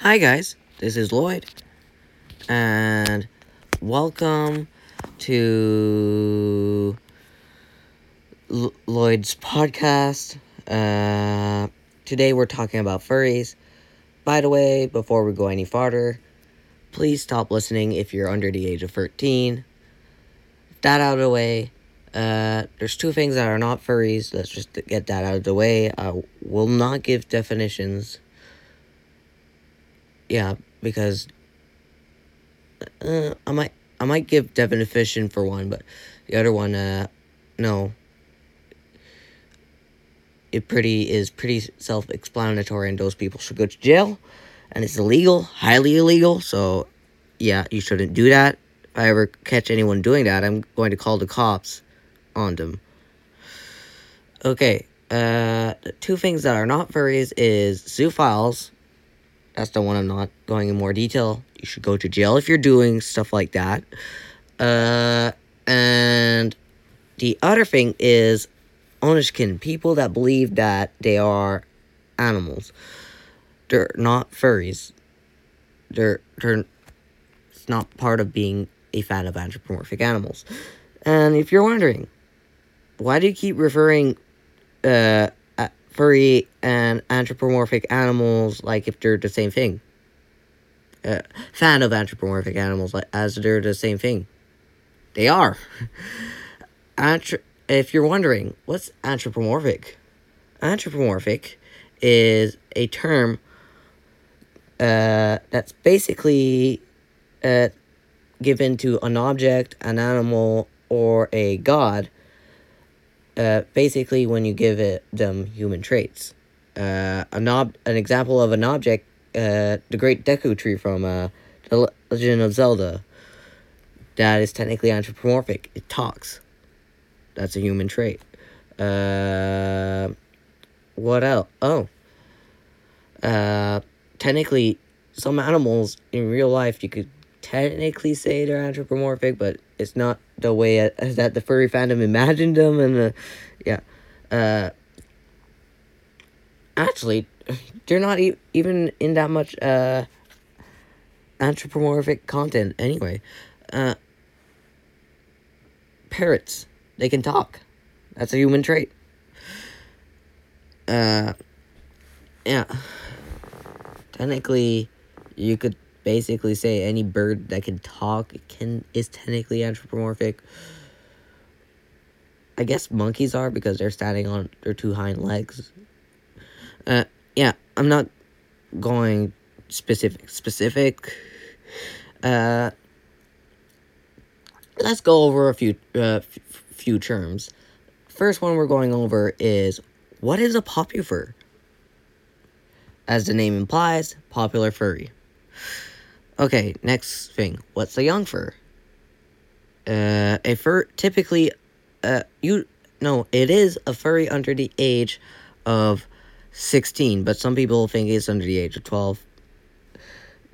Hi, guys. This is Lloyd. And welcome to L- Lloyd's podcast. Uh, today we're talking about furries. By the way, before we go any farther, please stop listening if you're under the age of 13. That out of the way. Uh, there's two things that are not furries. Let's just get that out of the way. I will not give definitions yeah, because uh, I might I might give definition for one, but the other one, uh, no. It pretty is pretty self-explanatory, and those people should go to jail, and it's illegal, highly illegal. So, yeah, you shouldn't do that. If I ever catch anyone doing that, I'm going to call the cops on them. Okay, uh, two things that are not furries is zoophiles that's the one I'm not going in more detail. You should go to jail if you're doing stuff like that. Uh, and the other thing is otherkin, people that believe that they are animals. They're not furries. They're they're it's not part of being a fan of anthropomorphic animals. And if you're wondering, why do you keep referring uh furry and anthropomorphic animals like if they're the same thing. Uh, fan of anthropomorphic animals like as they're the same thing. They are. Anthro- if you're wondering, what's anthropomorphic? Anthropomorphic is a term uh, that's basically uh, given to an object, an animal, or a god uh, basically when you give it them human traits. Uh, an, ob- an example of an object, uh, the Great Deku Tree from uh, The Legend of Zelda, that is technically anthropomorphic. It talks. That's a human trait. Uh, what else? Oh. Uh, technically, some animals in real life you could technically say they're anthropomorphic, but it's not the way uh, that the furry fandom imagined them, and uh, yeah, uh, actually, they're not e- even in that much uh, anthropomorphic content anyway. Uh, parrots, they can talk. That's a human trait. Uh, yeah. Technically, you could basically say any bird that can talk can is technically anthropomorphic. I guess monkeys are because they're standing on their two hind legs. Uh, yeah, I'm not going specific specific. Uh, let's go over a few uh, f- few terms. First one we're going over is what is a popufur? As the name implies, popular furry. Okay, next thing. What's a young fur? Uh, a fur typically, uh, you no, it is a furry under the age of sixteen, but some people think it's under the age of twelve.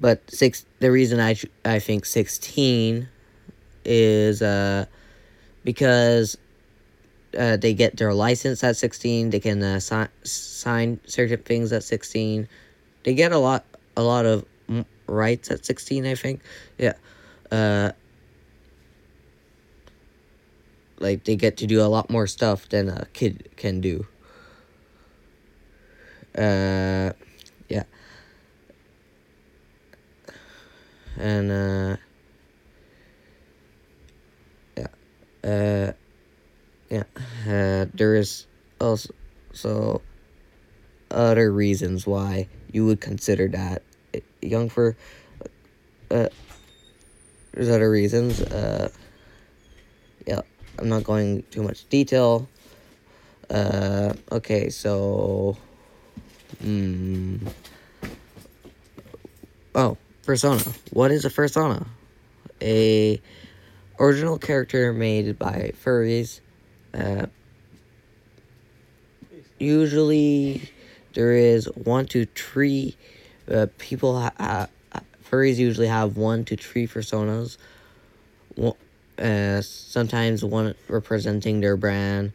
But six, the reason I I think sixteen is uh because uh, they get their license at 16 they can uh, si- sign certain things at 16 they get a lot a lot of rights at 16, I think. Yeah. Uh, like, they get to do a lot more stuff than a kid can do. Uh, yeah. And, uh, yeah. Uh, yeah. Uh, there is also so other reasons why you would consider that young fur uh, there's other reasons. Uh, yeah, I'm not going too much detail. Uh, okay, so, hmm. Oh, persona. What is a persona? A original character made by furries. Uh, usually, there is one to three uh, people, ha- ha- furries usually have one to three personas. One, Uh, sometimes one representing their brand.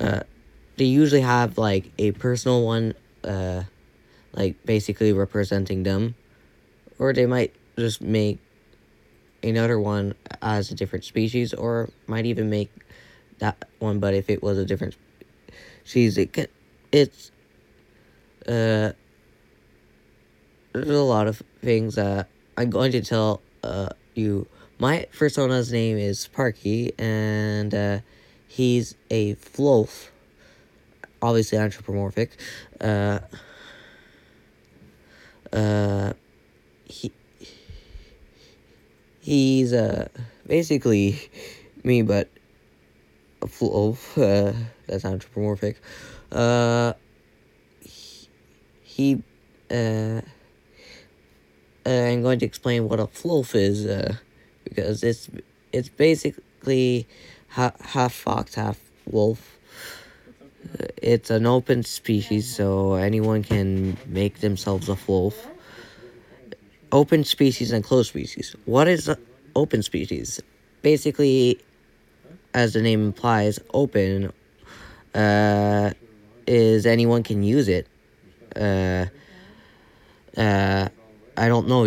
Uh, they usually have like a personal one, uh, like basically representing them, or they might just make another one as a different species, or might even make that one. But if it was a different species, it can, it's uh there's a lot of things that I'm going to tell uh you. My persona's name is Parky, and uh, he's a folf, obviously anthropomorphic. Uh, uh, he he's uh basically me, but a full uh, that's anthropomorphic. Uh, he, he uh. I'm going to explain what a folf is, uh, because it's it's basically half, half fox, half wolf it's an open species, so anyone can make themselves a wolf. Open species and closed species. What is open species? Basically, as the name implies, open uh, is anyone can use it. Uh, uh, I don't know.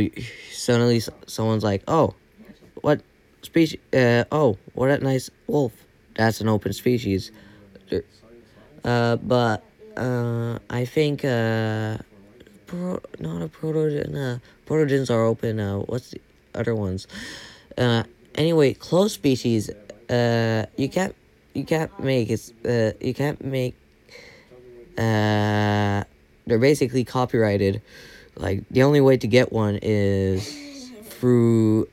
Suddenly, someone's like, "Oh, what species? Uh, oh, what a nice wolf! That's an open species." Uh, but uh, I think uh, pro, not a protogen. Uh, protogens are open. Uh, what's the other ones? Uh, anyway, closed species. Uh, you can't you can't make it's uh you can't make. Uh, they're basically copyrighted. Like the only way to get one is through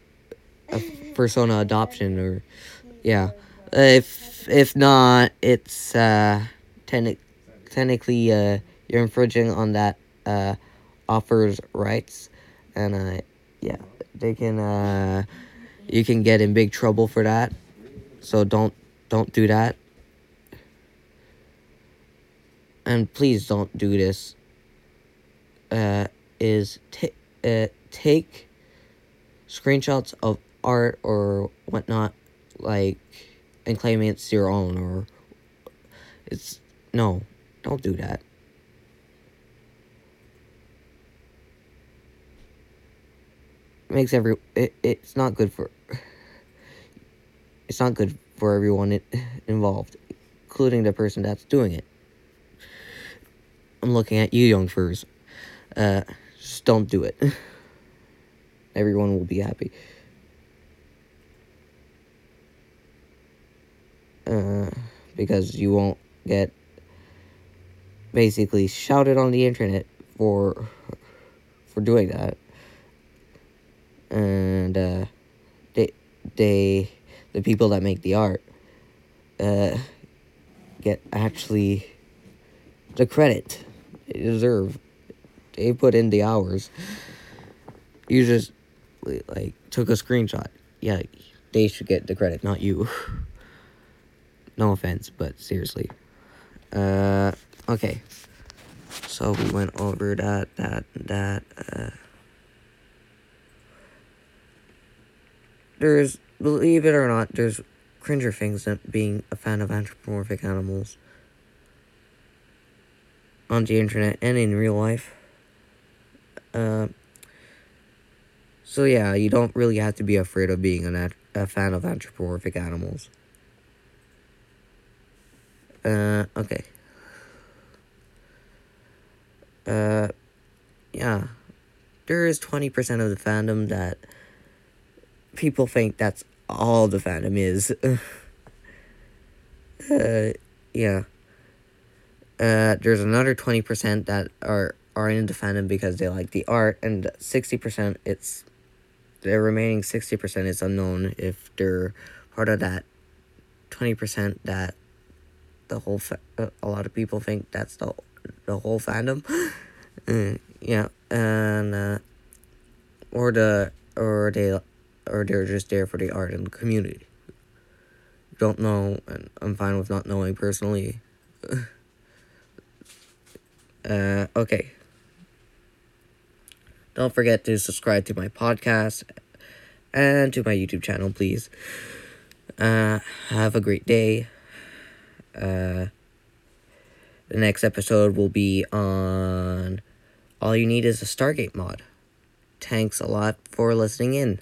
a persona adoption or yeah. If if not, it's uh technic- technically uh, you're infringing on that uh, offer's rights, and uh, yeah, they can uh, you can get in big trouble for that. So don't don't do that, and please don't do this. Uh, is t- uh, take screenshots of art or whatnot, like, and claiming it's your own or it's no, don't do that. Makes every it, it's not good for it's not good for everyone it, involved, including the person that's doing it. I'm looking at you, young furs. Uh, just don't do it. Everyone will be happy. Uh, because you won't get basically shouted on the internet for for doing that. And uh, they they the people that make the art uh, get actually the credit they deserve. They put in the hours. You just like took a screenshot. Yeah, they should get the credit, not you. no offense, but seriously. Uh Okay. So we went over that, that, that. Uh, there's, believe it or not, there's cringer things than being a fan of anthropomorphic animals on the internet and in real life. Uh, so yeah, you don't really have to be afraid of being an, a fan of anthropomorphic animals. Uh, okay uh, yeah, there is 20% of the fandom that people think that's all the fandom is. uh, yeah. Uh, there's another 20% that are, are in the fandom because they like the art, and 60% it's, the remaining 60% is unknown if they're part of that 20% that the whole, fa- uh, a lot of people think that's the the whole fandom. mm, yeah, and uh, or the or they or they're just there for the art and the community. Don't know, and I'm fine with not knowing personally. uh, okay. Don't forget to subscribe to my podcast and to my YouTube channel, please. Uh, have a great day. Uh, the next episode will be on all you need is a Stargate mod. Thanks a lot for listening in.